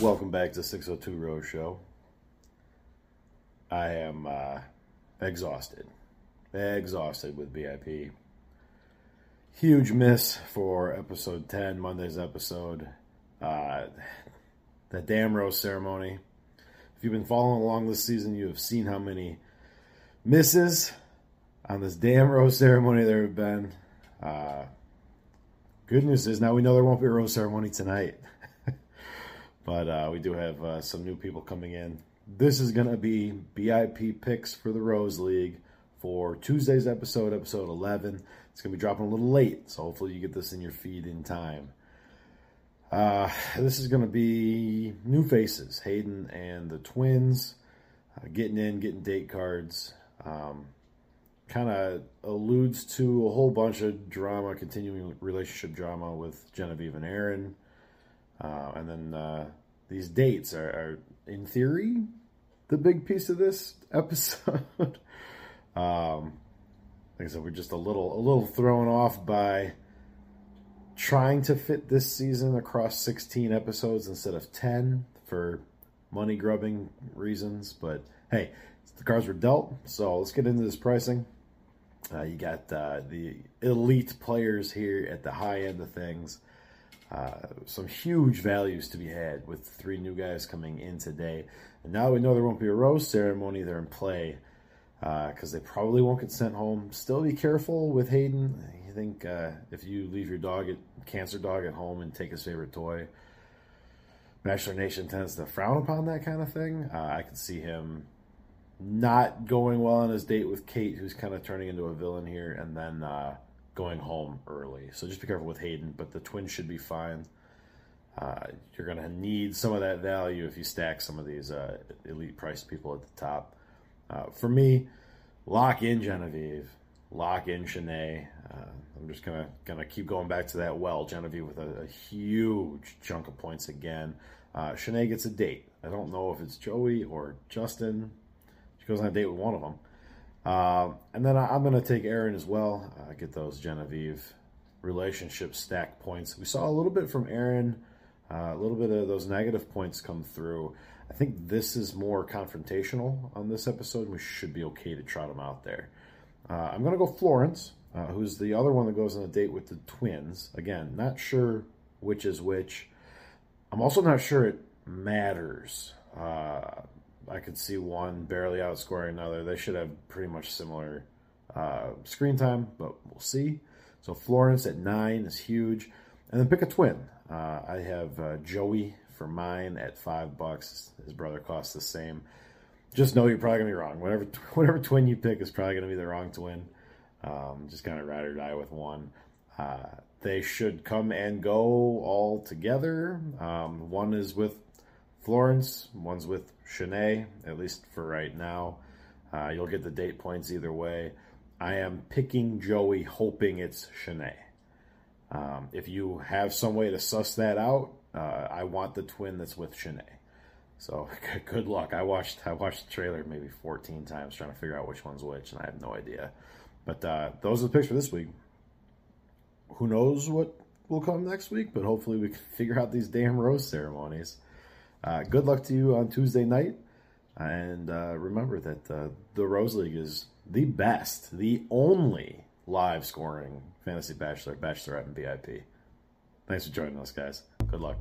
Welcome back to 602 Rose Show. I am uh, exhausted. Exhausted with BIP. Huge miss for episode 10, Monday's episode. Uh, the damn rose ceremony. If you've been following along this season, you have seen how many misses on this damn rose ceremony there have been. Uh, good news is now we know there won't be a rose ceremony tonight. But uh, we do have uh, some new people coming in. This is going to be BIP picks for the Rose League for Tuesday's episode, episode 11. It's going to be dropping a little late, so hopefully you get this in your feed in time. Uh, this is going to be new faces, Hayden and the twins, uh, getting in, getting date cards. Um, kind of alludes to a whole bunch of drama, continuing relationship drama with Genevieve and Aaron. Uh, and then uh, these dates are, are, in theory, the big piece of this episode. um, like I said, we're just a little a little thrown off by trying to fit this season across 16 episodes instead of 10 for money grubbing reasons. But hey, the cards were dealt, so let's get into this pricing. Uh, you got uh, the elite players here at the high end of things. Uh, some huge values to be had with three new guys coming in today. And now we know there won't be a rose ceremony. They're in play because uh, they probably won't get sent home. Still be careful with Hayden. You think uh, if you leave your dog at cancer dog at home and take his favorite toy, Bachelor Nation tends to frown upon that kind of thing. Uh, I can see him not going well on his date with Kate, who's kind of turning into a villain here, and then uh, going home early. So just be careful with Hayden, but the twins should be fine. Uh, you're going to need some of that value if you stack some of these uh, elite priced people at the top. Uh, for me, lock in Genevieve, lock in Shanae. Uh, I'm just gonna gonna keep going back to that well. Genevieve with a, a huge chunk of points again. Uh, Shanae gets a date. I don't know if it's Joey or Justin. She goes on a date with one of them. Uh, and then I, am going to take Aaron as well. Uh, get those Genevieve relationship stack points. We saw a little bit from Aaron, uh, a little bit of those negative points come through. I think this is more confrontational on this episode. We should be okay to trot him out there. Uh, I'm going to go Florence, uh, who's the other one that goes on a date with the twins. Again, not sure which is which. I'm also not sure it matters. I could see one barely outscoring another. They should have pretty much similar uh, screen time, but we'll see. So Florence at nine is huge, and then pick a twin. Uh, I have uh, Joey for mine at five bucks. His brother costs the same. Just know you're probably gonna be wrong. Whatever whatever twin you pick is probably gonna be the wrong twin. Um, just kind of ride or die with one. Uh, they should come and go all together. Um, one is with Florence, one's with Shanae, at least for right now. Uh, you'll get the date points either way. I am picking Joey, hoping it's Shanae. Um, if you have some way to suss that out, uh, I want the twin that's with Shanae. So good luck. I watched I watched the trailer maybe 14 times trying to figure out which one's which, and I have no idea. But uh, those are the picks for this week. Who knows what will come next week? But hopefully we can figure out these damn rose ceremonies. Uh, good luck to you on Tuesday night. And uh, remember that uh, the Rose League is the best, the only live scoring fantasy bachelor, bachelorette, and BIP. Thanks for joining us, guys. Good luck.